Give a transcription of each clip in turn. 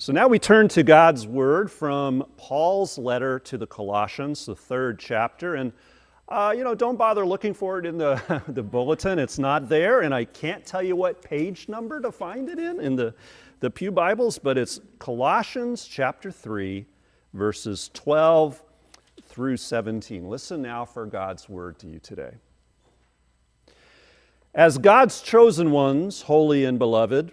So now we turn to God's Word from Paul's letter to the Colossians, the third chapter. And, uh, you know, don't bother looking for it in the, the bulletin. It's not there, and I can't tell you what page number to find it in, in the, the Pew Bibles, but it's Colossians chapter 3, verses 12 through 17. Listen now for God's Word to you today. As God's chosen ones, holy and beloved,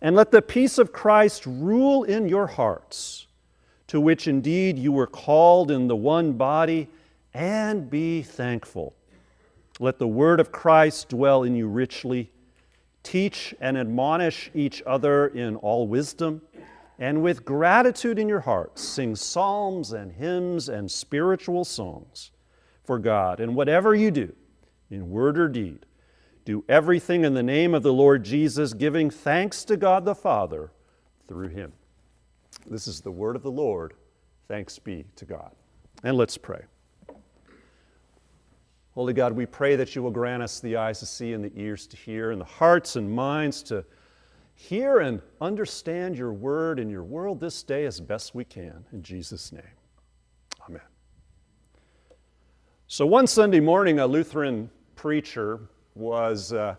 And let the peace of Christ rule in your hearts, to which indeed you were called in the one body, and be thankful. Let the word of Christ dwell in you richly. Teach and admonish each other in all wisdom, and with gratitude in your hearts, sing psalms and hymns and spiritual songs for God. And whatever you do, in word or deed, do everything in the name of the Lord Jesus, giving thanks to God the Father through him. This is the word of the Lord. Thanks be to God. And let's pray. Holy God, we pray that you will grant us the eyes to see and the ears to hear and the hearts and minds to hear and understand your word and your world this day as best we can. In Jesus' name, amen. So, one Sunday morning, a Lutheran preacher was uh,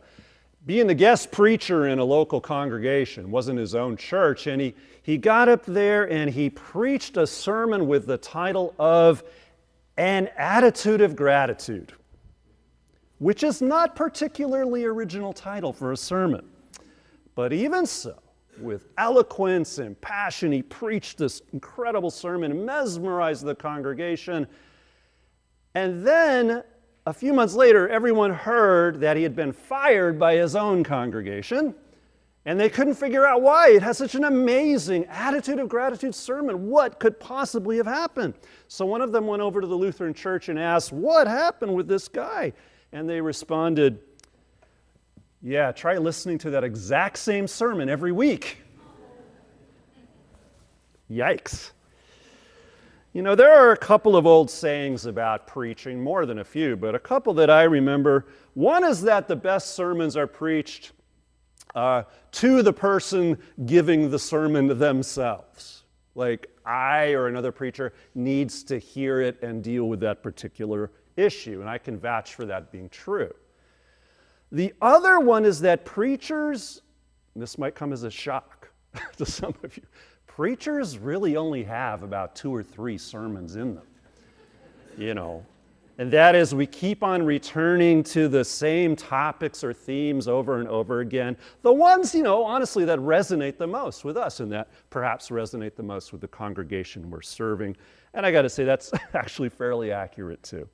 being the guest preacher in a local congregation, wasn't his own church, and he, he got up there and he preached a sermon with the title of An Attitude of Gratitude, which is not particularly original title for a sermon. But even so, with eloquence and passion, he preached this incredible sermon, mesmerized the congregation. And then a few months later, everyone heard that he had been fired by his own congregation, and they couldn't figure out why. It has such an amazing attitude of gratitude sermon. What could possibly have happened? So one of them went over to the Lutheran church and asked, What happened with this guy? And they responded, Yeah, try listening to that exact same sermon every week. Yikes. You know, there are a couple of old sayings about preaching, more than a few, but a couple that I remember. One is that the best sermons are preached uh, to the person giving the sermon themselves. Like, I or another preacher needs to hear it and deal with that particular issue, and I can vouch for that being true. The other one is that preachers, this might come as a shock to some of you, preachers really only have about two or three sermons in them. You know, and that is we keep on returning to the same topics or themes over and over again. The ones, you know, honestly, that resonate the most with us and that perhaps resonate the most with the congregation we're serving. And I got to say, that's actually fairly accurate too.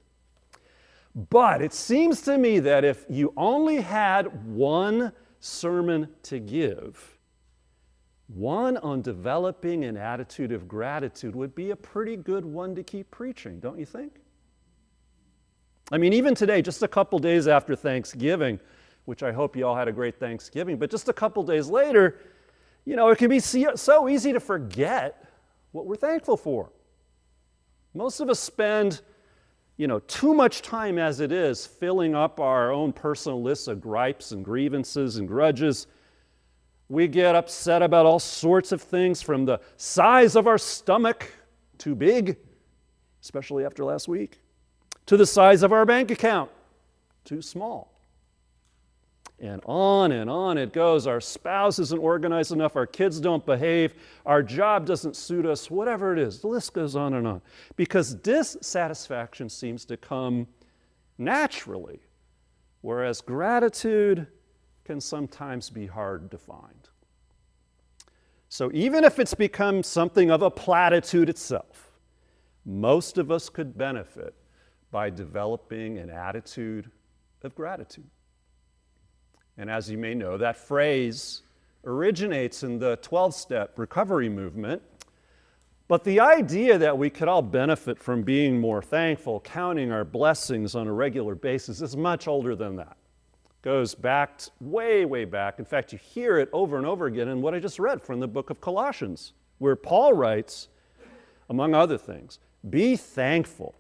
But it seems to me that if you only had one sermon to give, one on developing an attitude of gratitude would be a pretty good one to keep preaching, don't you think? I mean, even today, just a couple days after Thanksgiving, which I hope you all had a great Thanksgiving, but just a couple days later, you know, it can be so easy to forget what we're thankful for. Most of us spend, you know, too much time as it is filling up our own personal lists of gripes and grievances and grudges we get upset about all sorts of things from the size of our stomach, too big, especially after last week, to the size of our bank account, too small. And on and on it goes. Our spouse isn't organized enough, our kids don't behave, our job doesn't suit us, whatever it is. The list goes on and on. Because dissatisfaction seems to come naturally, whereas gratitude can sometimes be hard to find. So even if it's become something of a platitude itself, most of us could benefit by developing an attitude of gratitude. And as you may know, that phrase originates in the 12 step recovery movement. But the idea that we could all benefit from being more thankful, counting our blessings on a regular basis, is much older than that. Goes back way, way back. In fact, you hear it over and over again in what I just read from the book of Colossians, where Paul writes, among other things, Be thankful.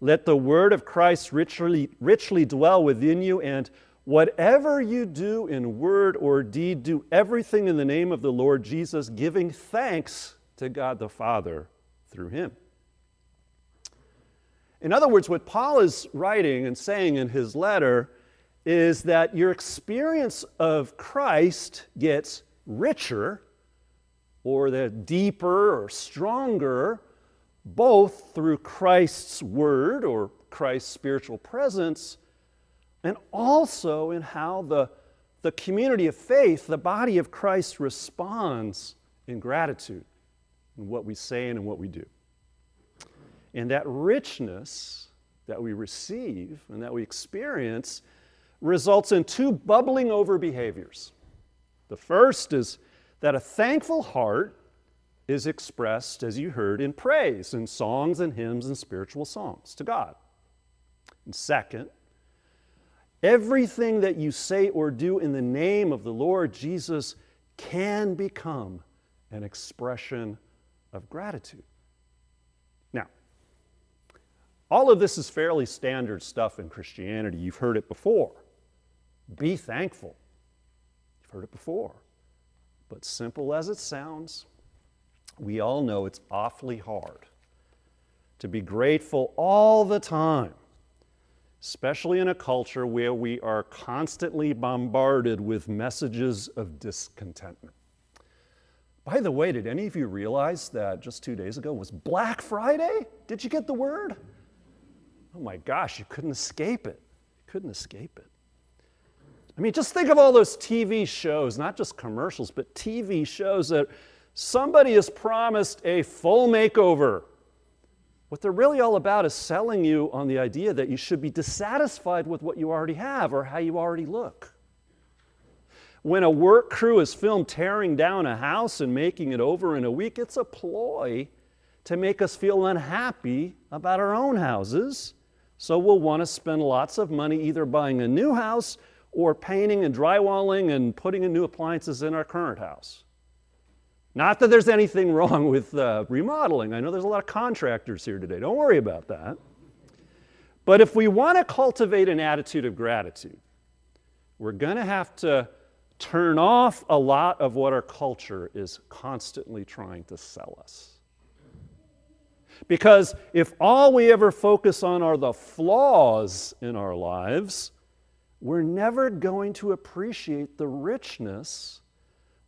Let the word of Christ richly, richly dwell within you, and whatever you do in word or deed, do everything in the name of the Lord Jesus, giving thanks to God the Father through him. In other words, what Paul is writing and saying in his letter is that your experience of Christ gets richer or the deeper or stronger both through Christ's word or Christ's spiritual presence and also in how the, the community of faith, the body of Christ, responds in gratitude in what we say and in what we do. And that richness that we receive and that we experience results in two bubbling over behaviors. The first is that a thankful heart is expressed, as you heard, in praise, in songs and hymns and spiritual songs to God. And second, everything that you say or do in the name of the Lord Jesus can become an expression of gratitude. Now, all of this is fairly standard stuff in Christianity. You've heard it before. Be thankful. You've heard it before. But simple as it sounds, we all know it's awfully hard to be grateful all the time, especially in a culture where we are constantly bombarded with messages of discontentment. By the way, did any of you realize that just two days ago was Black Friday? Did you get the word? Oh my gosh, you couldn't escape it. You couldn't escape it. I mean, just think of all those TV shows, not just commercials, but TV shows that somebody has promised a full makeover. What they're really all about is selling you on the idea that you should be dissatisfied with what you already have or how you already look. When a work crew is filmed tearing down a house and making it over in a week, it's a ploy to make us feel unhappy about our own houses. So we'll want to spend lots of money either buying a new house or painting and drywalling and putting in new appliances in our current house. Not that there's anything wrong with uh, remodeling. I know there's a lot of contractors here today. Don't worry about that. But if we want to cultivate an attitude of gratitude, we're going to have to turn off a lot of what our culture is constantly trying to sell us. Because if all we ever focus on are the flaws in our lives, we're never going to appreciate the richness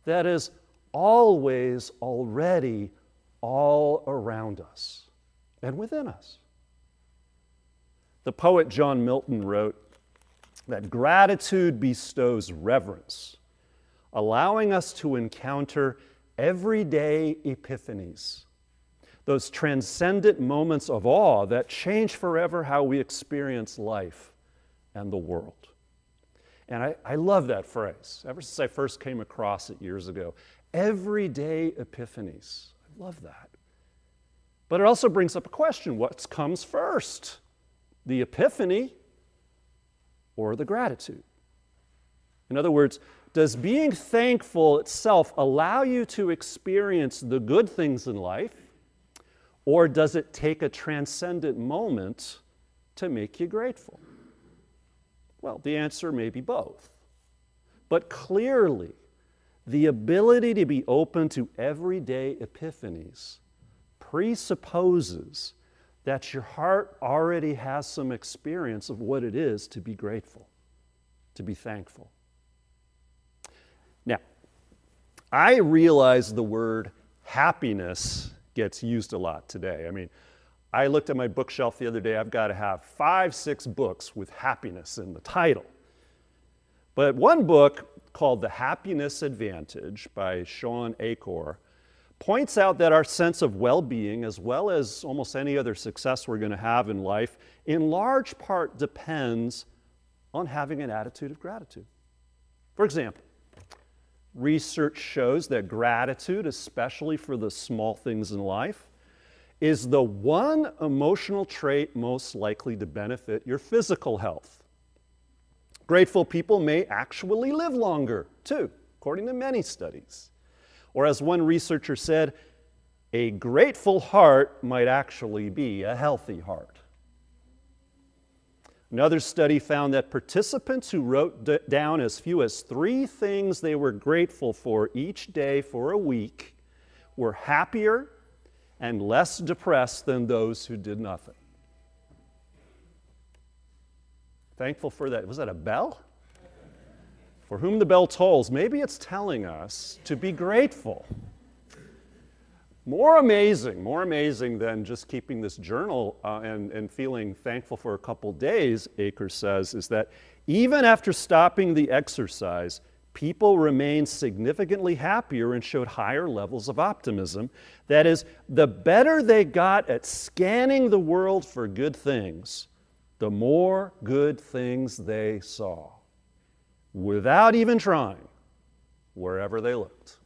that is always already all around us and within us. The poet John Milton wrote that gratitude bestows reverence, allowing us to encounter everyday epiphanies, those transcendent moments of awe that change forever how we experience life and the world. And I, I love that phrase ever since I first came across it years ago. Everyday epiphanies. I love that. But it also brings up a question what comes first? The epiphany or the gratitude? In other words, does being thankful itself allow you to experience the good things in life, or does it take a transcendent moment to make you grateful? Well, the answer may be both. But clearly, the ability to be open to everyday epiphanies presupposes that your heart already has some experience of what it is to be grateful, to be thankful. Now, I realize the word happiness gets used a lot today. I mean, I looked at my bookshelf the other day. I've got to have five, six books with happiness in the title. But one book called The Happiness Advantage by Shawn Achor points out that our sense of well being, as well as almost any other success we're going to have in life, in large part depends on having an attitude of gratitude. For example, research shows that gratitude, especially for the small things in life, is the one emotional trait most likely to benefit your physical health. Grateful people may actually live longer, too, according to many studies. Or, as one researcher said, a grateful heart might actually be a healthy heart. Another study found that participants who wrote d- down as few as three things they were grateful for each day for a week were happier and less depressed than those who did nothing. Thankful for that. Was that a bell? For whom the bell tolls, maybe it's telling us to be grateful. More amazing, more amazing than just keeping this journal uh, and, and feeling thankful for a couple days, Achor says, is that even after stopping the exercise, people remained significantly happier and showed higher levels of optimism. That is, the better they got at scanning the world for good things, the more good things they saw, without even trying, wherever they looked.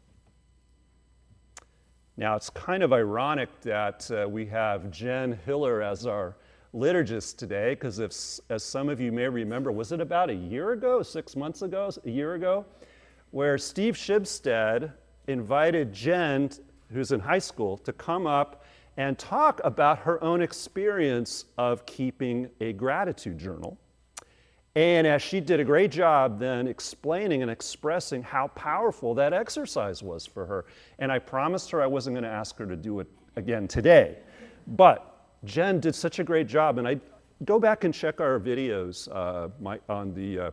Now, it's kind of ironic that uh, we have Jen Hiller as our liturgist today, because if as some of you may remember, was it about a year ago, six months ago, a year ago, where Steve Shibstead invited Jen, who's in high school, to come up and talk about her own experience of keeping a gratitude journal. And as she did a great job then explaining and expressing how powerful that exercise was for her. And I promised her I wasn't going to ask her to do it again today. But Jen did such a great job. And I go back and check our videos uh, my, on the uh,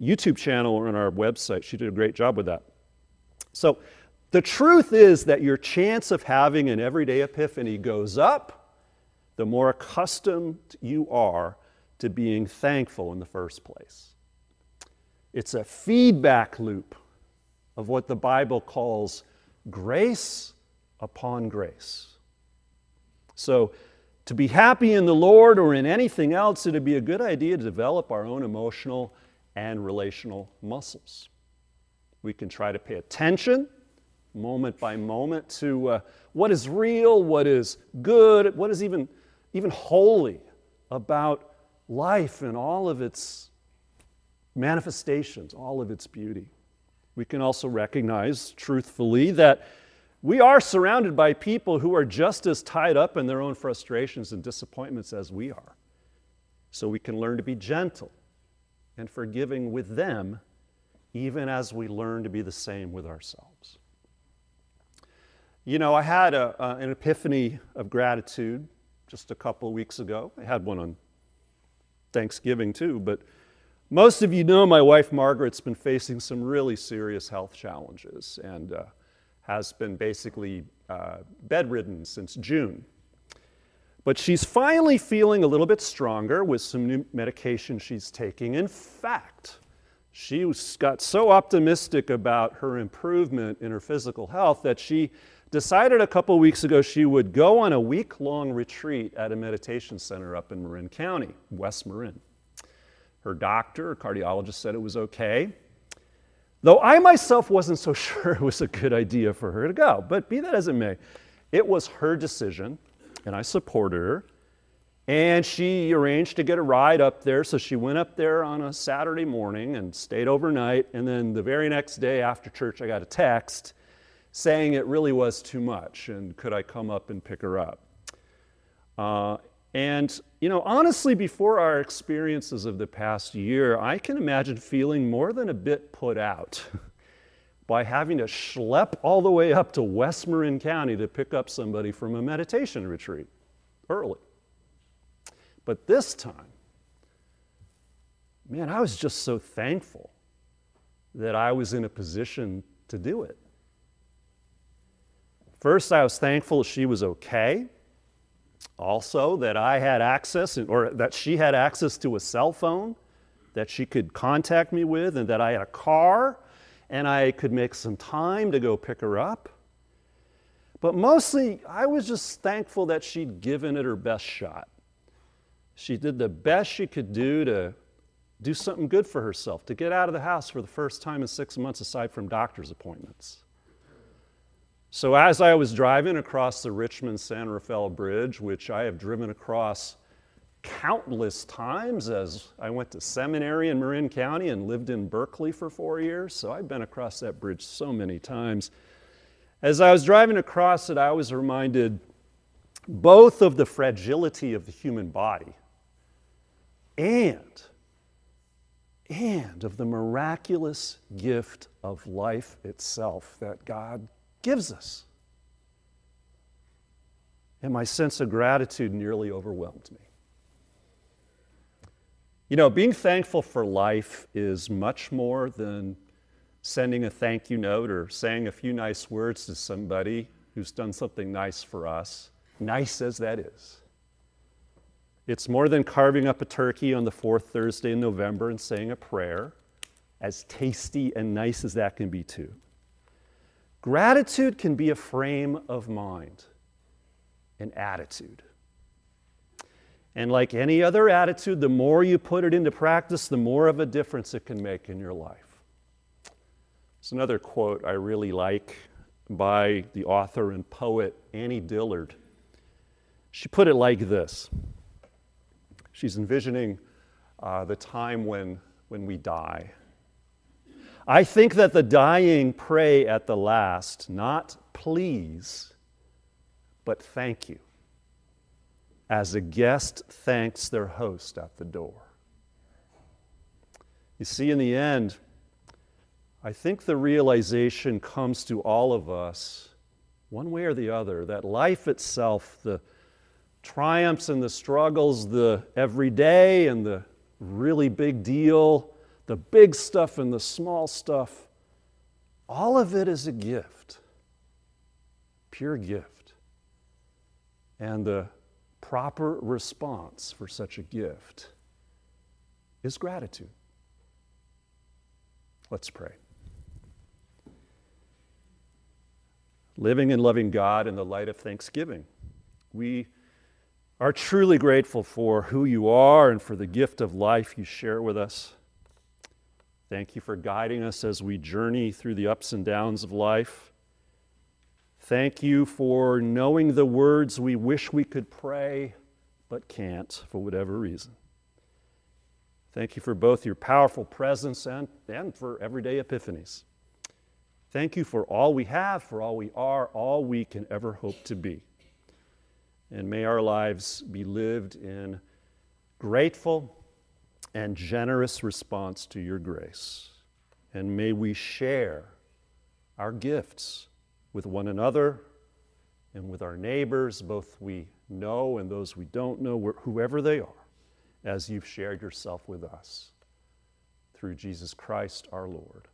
YouTube channel or on our website. She did a great job with that. So the truth is that your chance of having an everyday epiphany goes up the more accustomed you are to being thankful in the first place. It's a feedback loop of what the Bible calls grace upon grace. So, to be happy in the Lord or in anything else, it'd be a good idea to develop our own emotional and relational muscles. We can try to pay attention moment by moment to uh, what is real, what is good, what is even, even holy about life and all of its manifestations, all of its beauty. We can also recognize truthfully that we are surrounded by people who are just as tied up in their own frustrations and disappointments as we are. So we can learn to be gentle and forgiving with them, even as we learn to be the same with ourselves. You know, I had a, an epiphany of gratitude just a couple of weeks ago. I had one on Thanksgiving too, but most of you know my wife Margaret's been facing some really serious health challenges and uh, has been basically uh, bedridden since June. But she's finally feeling a little bit stronger with some new medication she's taking. In fact, she got so optimistic about her improvement in her physical health that she decided a couple weeks ago she would go on a week long retreat at a meditation center up in Marin County, West Marin. Her doctor, her cardiologist, said it was okay. Though I myself wasn't so sure it was a good idea for her to go. But be that as it may, it was her decision, and I supported her. And she arranged to get a ride up there, so she went up there on a Saturday morning and stayed overnight. And then the very next day after church, I got a text saying it really was too much and could I come up and pick her up. Uh, and, you know, honestly, before our experiences of the past year, I can imagine feeling more than a bit put out by having to schlep all the way up to West Marin County to pick up somebody from a meditation retreat early. But this time, man, I was just so thankful that I was in a position to do it. First, I was thankful she was okay. Also, that I had access, or that she had access to a cell phone that she could contact me with, and that I had a car and I could make some time to go pick her up. But mostly, I was just thankful that she'd given it her best shot. She did the best she could do to do something good for herself, to get out of the house for the first time in six months aside from doctor's appointments. So, as I was driving across the Richmond San Rafael Bridge, which I have driven across countless times as I went to seminary in Marin County and lived in Berkeley for four years, so I've been across that bridge so many times. As I was driving across it, I was reminded both of the fragility of the human body and and of the miraculous gift of life itself that God gives us. And my sense of gratitude nearly overwhelmed me. You know, being thankful for life is much more than sending a thank you note or saying a few nice words to somebody who's done something nice for us, nice as that is. It's more than carving up a turkey on the fourth Thursday in November and saying a prayer, as tasty and nice as that can be, too. Gratitude can be a frame of mind, an attitude. And like any other attitude, the more you put it into practice, the more of a difference it can make in your life. It's another quote I really like by the author and poet Annie Dillard. She put it like this She's envisioning uh, the time when, when we die. I think that the dying pray at the last, not please, but thank you, as a guest thanks their host at the door. You see, in the end, I think the realization comes to all of us, one way or the other, that life itself, the triumphs and the struggles, the everyday and the really big deal, the big stuff and the small stuff, all of it is a gift, pure gift. And the proper response for such a gift is gratitude. Let's pray. Living and loving God in the light of thanksgiving, we are truly grateful for who you are and for the gift of life you share with us. Thank you for guiding us as we journey through the ups and downs of life. Thank you for knowing the words we wish we could pray but can't for whatever reason. Thank you for both your powerful presence and, and for everyday epiphanies. Thank you for all we have, for all we are, all we can ever hope to be. And may our lives be lived in grateful and generous response to your grace. And may we share our gifts with one another and with our neighbors, both we know and those we don't know, whoever they are, as you've shared yourself with us. Through Jesus Christ our Lord.